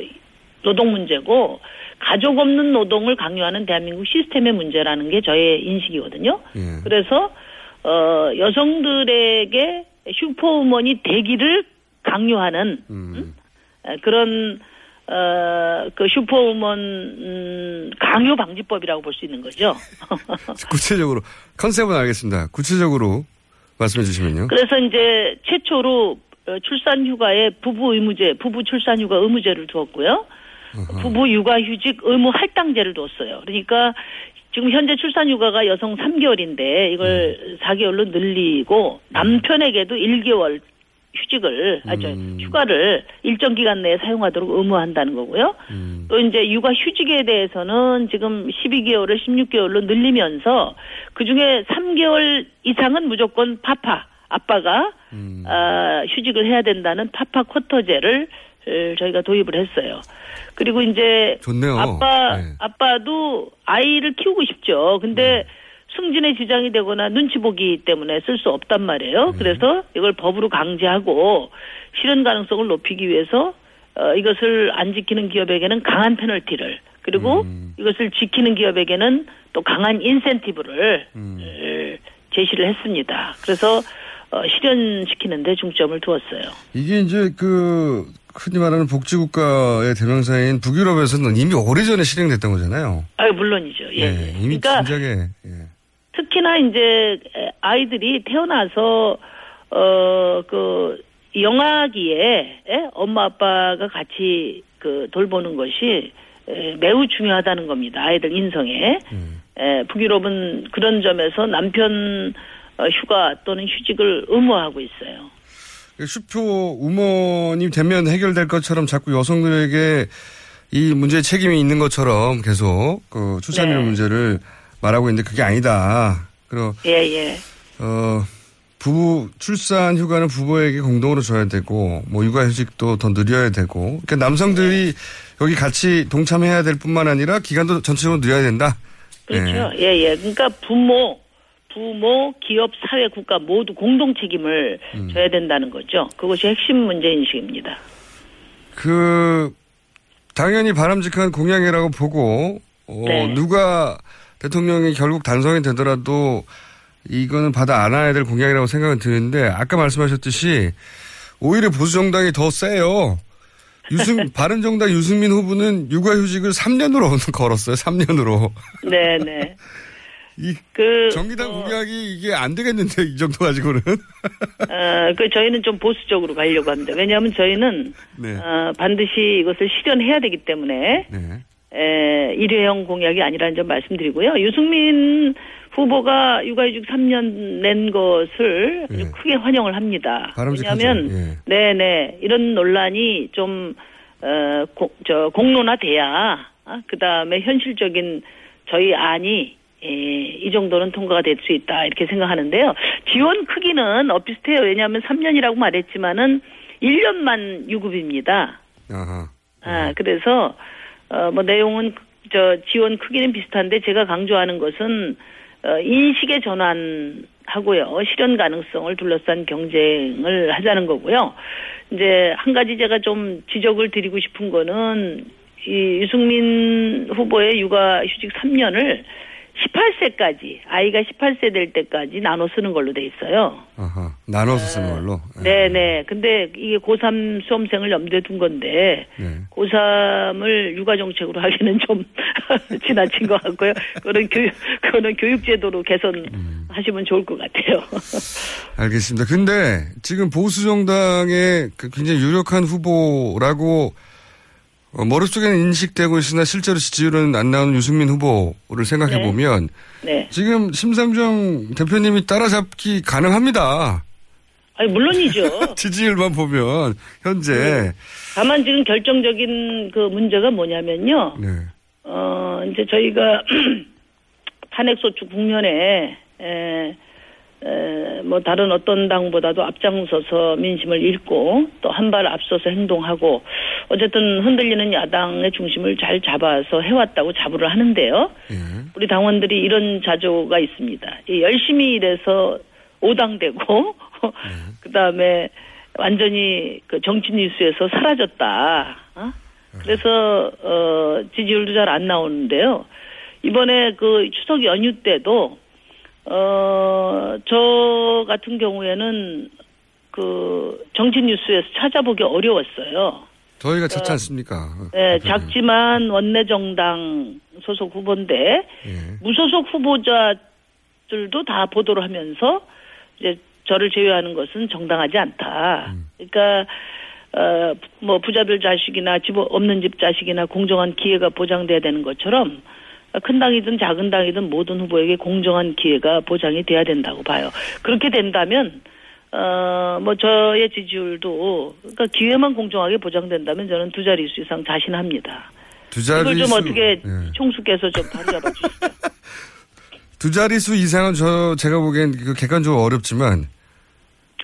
노동 문제고 가족 없는 노동을 강요하는 대한민국 시스템의 문제라는 게 저의 인식이거든요. 그래서 어 여성들에게 슈퍼우먼이 되기를 강요하는 음? 에, 그런 어, 그 슈퍼우먼 음, 강요 방지법이라고 볼 수 있는 거죠. 구체적으로 컨셉은 알겠습니다. 구체적으로 말씀해 주시면요. 그래서 이제 최초로 어, 출산 휴가에 부부 의무제, 부부 출산 휴가 의무제를 두었고요. 부부 육아 휴직 의무 할당제를 두었어요. 그러니까 지금 현재 출산 휴가가 여성 3개월인데 이걸 4개월로 늘리고 남편에게도 1개월 휴직을 아저 휴가를 일정 기간 내에 사용하도록 의무한다는 거고요. 또 이제 육아 휴직에 대해서는 지금 12개월을 16개월로 늘리면서 그 중에 3개월 이상은 무조건 파파 아빠가 아, 휴직을 해야 된다는 파파 쿼터제를 을 저희가 도입을 했어요. 그리고 이제 좋네요. 아빠 아빠도 아이를 키우고 싶죠. 근데 승진에 지장이 되거나 눈치 보기 때문에 쓸 수 없단 말이에요. 그래서 이걸 법으로 강제하고 실현 가능성을 높이기 위해서 어, 이것을 안 지키는 기업에게는 강한 페널티를 그리고 이것을 지키는 기업에게는 또 강한 인센티브를 을 제시를 했습니다. 그래서 어, 실현시키는데 중점을 두었어요. 이게 이제 그 흔히 말하는 복지국가의 대명사인 북유럽에서는 이미 오래전에 실행됐던 거잖아요. 아 물론이죠. 예. 네, 이미 그러니까 진작에 특히나 이제 아이들이 태어나서 어 그 영아기에 예? 엄마 아빠가 같이 그 돌보는 것이 에, 매우 중요하다는 겁니다. 아이들 인성에. 에, 북유럽은 그런 점에서 남편 어, 휴가 또는 휴직을 의무화하고 있어요. 슈퍼 우먼이 되면 해결될 것처럼 자꾸 여성들에게 이 문제에 책임이 있는 것처럼 계속 그 출산율 네. 문제를 말하고 있는데 그게 아니다. 그리고 예, 예. 어 부부 출산 휴가는 부부에게 공동으로 줘야 되고 뭐 육아 휴직도 더 늘려야 되고 그러니까 남성들이 여기 같이 동참해야 될 뿐만 아니라 기간도 전체적으로 늘려야 된다. 그렇죠. 네. 예, 예. 그러니까 부모, 부모, 기업, 사회, 국가 모두 공동 책임을 음. 져야 된다는 거죠. 그것이 핵심 문제 인식입니다. 그 당연히 바람직한 공약이라고 보고 어, 네. 누가 대통령이 결국 당선이 되더라도 이거는 받아 안아야 될 공약이라고 생각은 드는데 아까 말씀하셨듯이 오히려 보수 정당이 더 세요. 유승 바른 정당 유승민 후보는 육아휴직을 3년으로 걸었어요. 3년으로. 네, 네. 이 그 정의당 공약이 이게 안 되겠는데 이 정도 가지고는. 어, 그 저희는 좀 보수적으로 가려고 합니다. 왜냐하면 저희는 네. 어, 반드시 이것을 실현해야 되기 때문에 에, 일회용 공약이 아니라는 점 말씀드리고요. 유승민 후보가 육아휴직 3년 낸 것을 아주 크게 환영을 합니다. 예. 바람직하죠. 왜냐하면 예. 네네 이런 논란이 좀 어, 고, 저 공론화돼야 아, 그 다음에 현실적인 저희 안이 예, 이 정도는 통과가 될 수 있다 이렇게 생각하는데요. 지원 크기는 어 비슷해요. 왜냐하면 3년이라고 말했지만은 1년만 유급입니다. 아하. 아, 그래서, 어, 뭐, 내용은, 저, 지원 크기는 비슷한데, 제가 강조하는 것은, 어, 인식의 전환하고요, 실현 가능성을 둘러싼 경쟁을 하자는 거고요. 이제, 한 가지 제가 좀 지적을 드리고 싶은 거는, 이 유승민 후보의 육아 휴직 3년을 18세까지, 아이가 18세 될 때까지 나눠 쓰는 걸로 돼 있어요. 아하. 나눠서 쓰는 걸로. 네 네. 근데 이게 고3 수험생을 염두에 둔 건데, 네. 고3을 육아 정책으로 하기는 좀 지나친 것 같고요. 그거는 교육, 그거는 교육 제도로 개선하시면 좋을 것 같아요. 알겠습니다. 근데 지금 보수 정당의 그 굉장히 유력한 후보라고 어, 머릿속에는 인식되고 있으나 실제로 지지율은 안 나오는 유승민 후보를 생각해 보면 네. 지금 심상정 대표님이 따라잡기 가능합니다. 아니, 물론이죠. 지지율만 보면 현재 다만 지금 결정적인 그 문제가 뭐냐면요. 네. 어, 이제 저희가 탄핵소추 국면에, 에, 에, 뭐 다른 어떤 당보다도 앞장서서 민심을 읽고 또 한 발 앞서서 행동하고 어쨌든 흔들리는 야당의 중심을 잘 잡아서 해왔다고 자부를 하는데요. 우리 당원들이 이런 자조가 있습니다. 이 열심히 일해서 오당되고 그 다음에 완전히 그 정치 뉴스에서 사라졌다. 어? 그래서 어 지지율도 잘 안 나오는데요. 이번에 그 추석 연휴 때도 어 저 같은 경우에는 그 정치 뉴스에서 찾아보기 어려웠어요. 저희가 찾지 않습니까? 네, 작지만 원내 정당 소속 후보인데 예. 무소속 후보자들도 다 보도를 하면서 이제 저를 제외하는 것은 정당하지 않다. 그러니까 어, 뭐 부자들 자식이나 집 없는 집 자식이나 공정한 기회가 보장돼야 되는 것처럼 큰 당이든 작은 당이든 모든 후보에게 공정한 기회가 보장이 돼야 된다고 봐요. 그렇게 된다면 어, 뭐 저의 지지율도 그러니까 기회만 공정하게 보장된다면 저는 두 자릿수 이상 자신합니다. 두 이걸 좀 자릿수 어떻게 예. 총수께서 좀 바로잡아 주시죠. 두 자릿수 이상은 저 제가 보기엔 그 객관적으로 어렵지만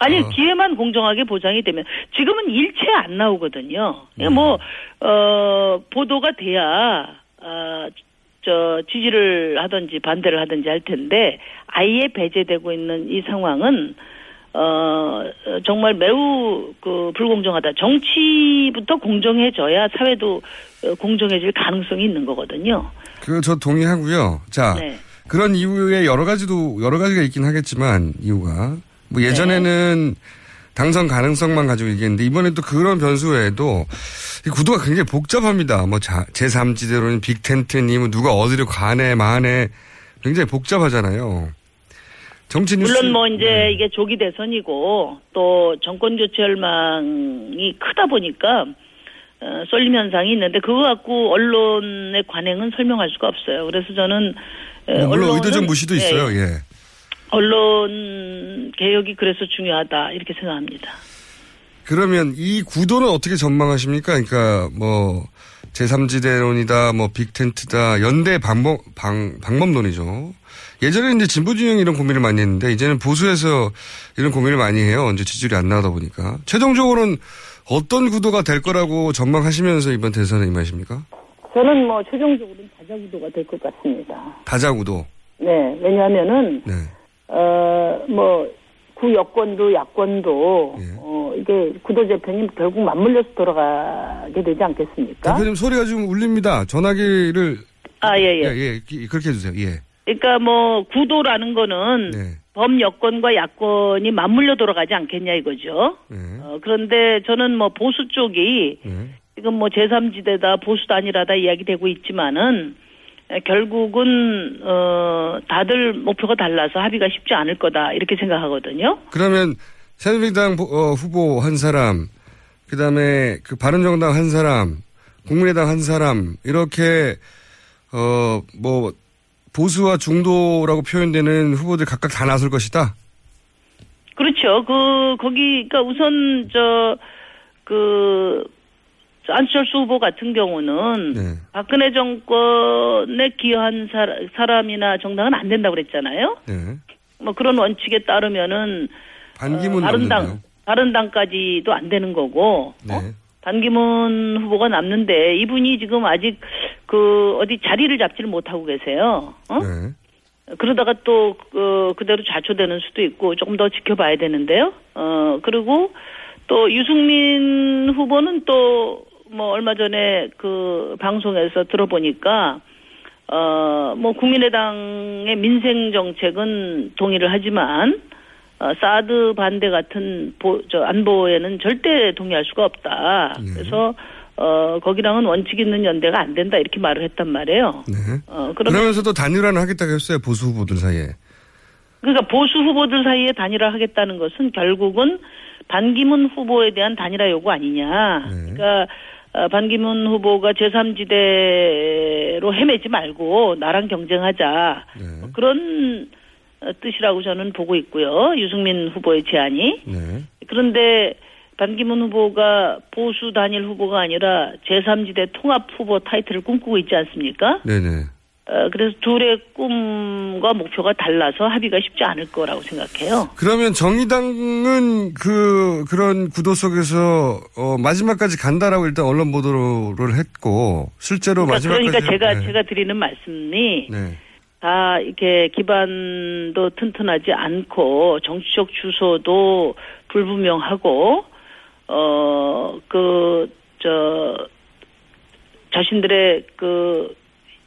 아니 어. 기회만 공정하게 보장이 되면 지금은 일체 안 나오거든요. 네. 그러니까 뭐 어, 보도가 돼야 어, 저 지지를 하든지 반대를 하든지 할 텐데 아예 배제되고 있는 이 상황은 어 정말 매우 그 불공정하다. 정치부터 공정해져야 사회도 어, 공정해질 가능성이 있는 거거든요. 그 저 동의하고요. 자 네. 그런 이유에 여러 가지도 여러 가지가 있긴 하겠지만 이유가 뭐 예전에는 당선 가능성만 가지고 얘기했는데 이번에 또 그런 변수 외에도 이 구도가 굉장히 복잡합니다. 뭐 자, 제3지대로는 빅텐트니 뭐 누가 어디로 가네 마네 굉장히 복잡하잖아요. 정치 뉴스 물론 뭐 이제 이게 조기 대선이고 또 정권 교체 열망이 크다 보니까 어, 쏠림 현상이 있는데 그거 갖고 언론의 관행은 설명할 수가 없어요. 그래서 저는 에, 뭐 물론 의도적 무시도 예, 있어요. 예. 언론 개혁이 그래서 중요하다 이렇게 생각합니다. 그러면 이 구도는 어떻게 전망하십니까? 그러니까 뭐 제3지대론이다, 뭐 빅텐트다, 연대 방법 방 방법론이죠. 예전에 이제 진보 진영이 이런 고민을 많이 했는데 이제는 보수에서 이런 고민을 많이 해요. 이제 지지율이 안 나오다 보니까 최종적으로는 어떤 구도가 될 거라고 전망하시면서 이번 대선에 임하십니까? 저는 뭐 최종적으로는 다자구도가 될 것 같습니다. 다자구도. 네, 왜냐하면은 네. 어뭐 구여권도 야권도 어 이게 구도 재편이 결국 맞물려서 돌아가게 되지 않겠습니까? 대표님 소리가 좀 울립니다. 전화기를 아 예 예. 예, 예, 기- 그렇게 해주세요. 예. 그러니까 뭐 구도라는 거는 네. 범 여권과 야권이 맞물려 돌아가지 않겠냐 이거죠. 네. 어, 그런데 저는 뭐 보수 쪽이 지금 뭐 제3지대다 보수 단일화다 이야기되고 있지만은 에, 결국은 어 다들 목표가 달라서 합의가 쉽지 않을 거다 이렇게 생각하거든요. 그러면 새누리당 보- 어, 후보 한 사람, 그 다음에 그 바른정당 한 사람, 국민의당 한 사람 이렇게 어 뭐 보수와 중도라고 표현되는 후보들 각각 다 나설 것이다. 그렇죠. 그 거기 그러니까 우선 저그 안철수 후보 같은 경우는 네. 박근혜 정권에 기여한 사람이나 정당은 안 된다고 그랬잖아요. 네. 뭐 그런 원칙에 따르면은 반기문 어, 다른 당 남는데요. 다른 당까지도 안 되는 거고 네. 반기문 후보가 남는데 이분이 지금 아직 그 어디 자리를 잡지를 못하고 계세요. 어? 네. 그러다가 또 그, 그대로 좌초되는 수도 있고 조금 더 지켜봐야 되는데요. 어 그리고 또 유승민 후보는 또 뭐 얼마 전에 그 방송에서 들어보니까 어 뭐 국민의당의 민생 정책은 동의를 하지만 어, 사드 반대 같은 보, 저 안보에는 절대 동의할 수가 없다. 그래서 어 거기랑은 원칙 있는 연대가 안 된다 이렇게 말을 했단 말이에요. 네. 어 그러면 그러면서도 단일화는 하겠다고 했어요. 보수 후보들 사이에. 그러니까 보수 후보들 사이에 단일화 하겠다는 것은 결국은 반기문 후보에 대한 단일화 요구 아니냐. 그러니까 어, 반기문 후보가 제3지대로 헤매지 말고 나랑 경쟁하자. 뭐 그런 어, 뜻이라고 저는 보고 있고요. 유승민 후보의 제안이. 네. 그런데 반기문 후보가 보수 단일 후보가 아니라 제3지대 통합 후보 타이틀을 꿈꾸고 있지 않습니까? 네네. 어, 그래서 둘의 꿈과 목표가 달라서 합의가 쉽지 않을 거라고 생각해요. 그러면 정의당은 그 그런 구도 속에서 어, 마지막까지 간다라고 일단 언론 보도를 했고 실제로 그러니까, 마지막까지 그러니까 제가 네. 제가 드리는 말씀이 네. 다 이렇게 기반도 튼튼하지 않고 정치적 주소도 불분명하고 어 그 저 자신들의 그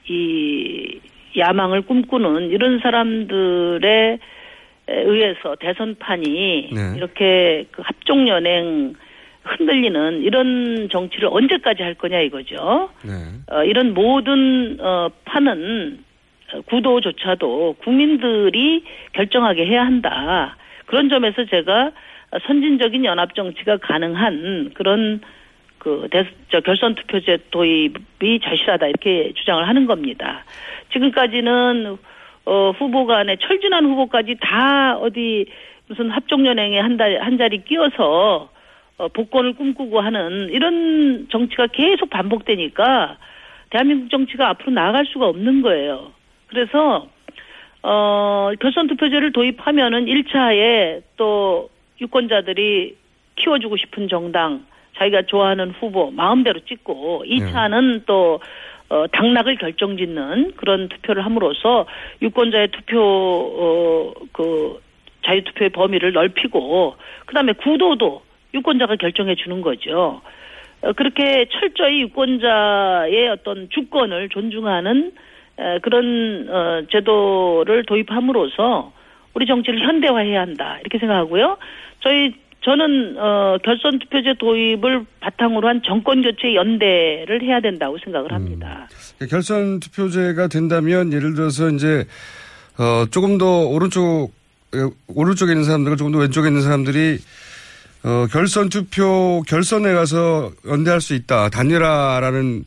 이 야망을 꿈꾸는 이런 사람들의 의해서 대선판이 네. 이렇게 그 합종 연행 흔들리는 이런 정치를 언제까지 할 거냐 이거죠. 네. 어, 이런 모든 어, 판은 어, 구도조차도 국민들이 결정하게 해야 한다. 그런 점에서 제가 선진적인 연합 정치가 가능한 그런 그 대, 저 결선 투표제 도입이 절실하다 이렇게 주장을 하는 겁니다. 지금까지는 어, 후보 간에 철진한 후보까지 다 어디 무슨 합종연행에 한, 달, 한 자리 끼어서 어, 복권을 꿈꾸고 하는 이런 정치가 계속 반복되니까 대한민국 정치가 앞으로 나아갈 수가 없는 거예요. 그래서 어, 결선 투표제를 도입하면은 1차에 또 유권자들이 키워주고 싶은 정당, 자기가 좋아하는 후보 마음대로 찍고 2차는 또 어, 당락을 결정짓는 그런 투표를 함으로써 유권자의 투표 어, 그 자유 투표의 범위를 넓히고 그다음에 구도도 유권자가 결정해 주는 거죠. 어, 그렇게 철저히 유권자의 어떤 주권을 존중하는 에, 그런 어, 제도를 도입함으로써 우리 정치를 현대화해야 한다 이렇게 생각하고요. 저희 저는 어, 결선 투표제 도입을 바탕으로 한 정권 교체 연대를 해야 된다고 생각을 합니다. 결선 투표제가 된다면 예를 들어서 이제 어, 조금 더 오른쪽 에, 오른쪽에 있는 사람들과 조금 더 왼쪽에 있는 사람들이 어, 결선 투표 결선에 가서 연대할 수 있다 단일화라는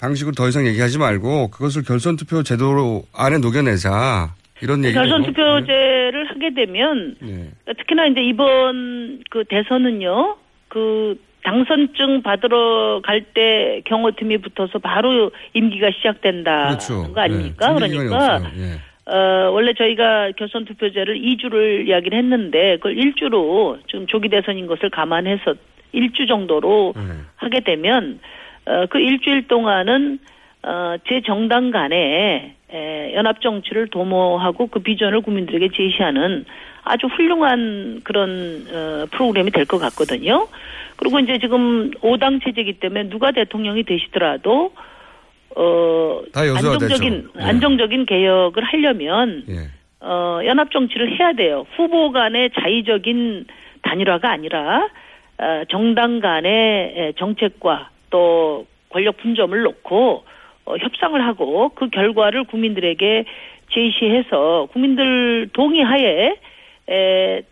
방식으로 더 이상 얘기하지 말고 그것을 결선 투표 제도로 안에 녹여내자 이런 얘기. 결선 투표제를 하게 되면 네. 특히나 이제 이번 그 대선은요 그 당선증 받으러 갈 때 경호팀이 붙어서 바로 임기가 시작된다 그렇죠. 거 아닙니까? 네. 그러니까. 예. 어, 원래 저희가 결선 투표제를 2주를 이야기를 했는데 그걸 1주로 지금 조기 대선인 것을 감안해서 1주 정도로 네. 하게 되면 어, 그 일주일 동안은 어, 제 정당 간에 에, 연합 정치를 도모하고 그 비전을 국민들에게 제시하는 아주 훌륭한 그런 어, 프로그램이 될 것 같거든요. 그리고 이제 지금 5당 체제이기 때문에 누가 대통령이 되시더라도 어 안정적인. 예. 안정적인 개혁을 하려면 예. 어 연합 정치를 해야 돼요. 후보 간의 자의적인 단일화가 아니라 어, 정당 간의 에, 정책과 또 권력 분점을 놓고 어, 협상을 하고 그 결과를 국민들에게 제시해서 국민들 동의하에 에,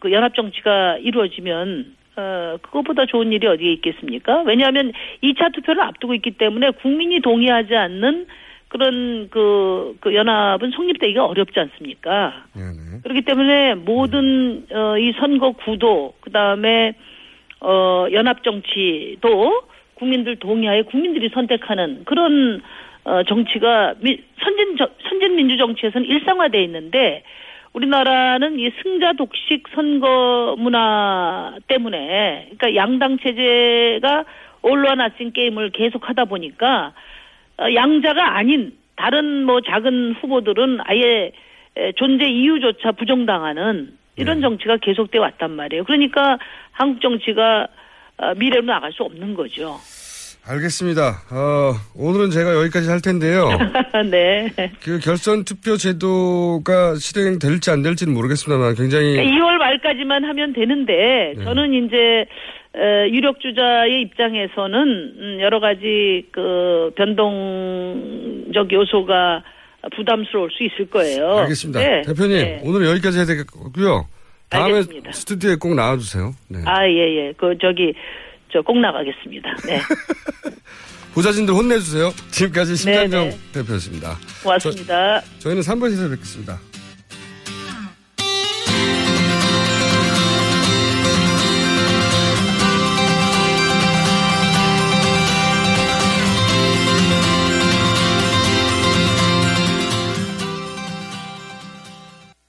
그 연합 정치가 이루어지면 어, 그것보다 좋은 일이 어디에 있겠습니까? 왜냐하면 2차 투표를 앞두고 있기 때문에 국민이 동의하지 않는 그런 그, 그 연합은 성립되기가 어렵지 않습니까? 그렇기 때문에 모든 어, 이 선거 구도 그 다음에 어, 연합 정치도 국민들 동의하에 국민들이 선택하는 그런 어, 정치가 미, 선진 저- 선진 민주 정치에서는 일상화돼 있는데 우리나라는 이 승자 독식 선거 문화 때문에 그러니까 양당 체제가 올라나친 게임을 계속 하다 보니까 어, 양자가 아닌 다른 뭐 작은 후보들은 아예 에, 존재 이유조차 부정당하는 이런 정치가 계속돼 왔단 말이에요. 그러니까 한국 정치가 어, 미래로 나갈 수 없는 거죠. 알겠습니다. 어, 오늘은 제가 여기까지 할 텐데요. 네. 그 결선 투표 제도가 실행될지 안 될지는 모르겠습니다만 굉장히 2월 말까지만 하면 되는데 네. 저는 이제 에, 유력 주자의 입장에서는 음, 여러 가지 그 변동적 요소가 부담스러울 수 있을 거예요. 알겠습니다. 네. 대표님 네. 오늘 여기까지 해야 되겠고요. 다음에 알겠습니다. 스튜디오에 꼭 나와주세요. 네. 아, 예, 예. 그, 저기, 저 꼭 나가겠습니다. 네. 보좌진들 혼내주세요. 지금까지 심장정 네, 대표였습니다. 고맙습니다. 저, 저희는 3부에서 뵙겠습니다.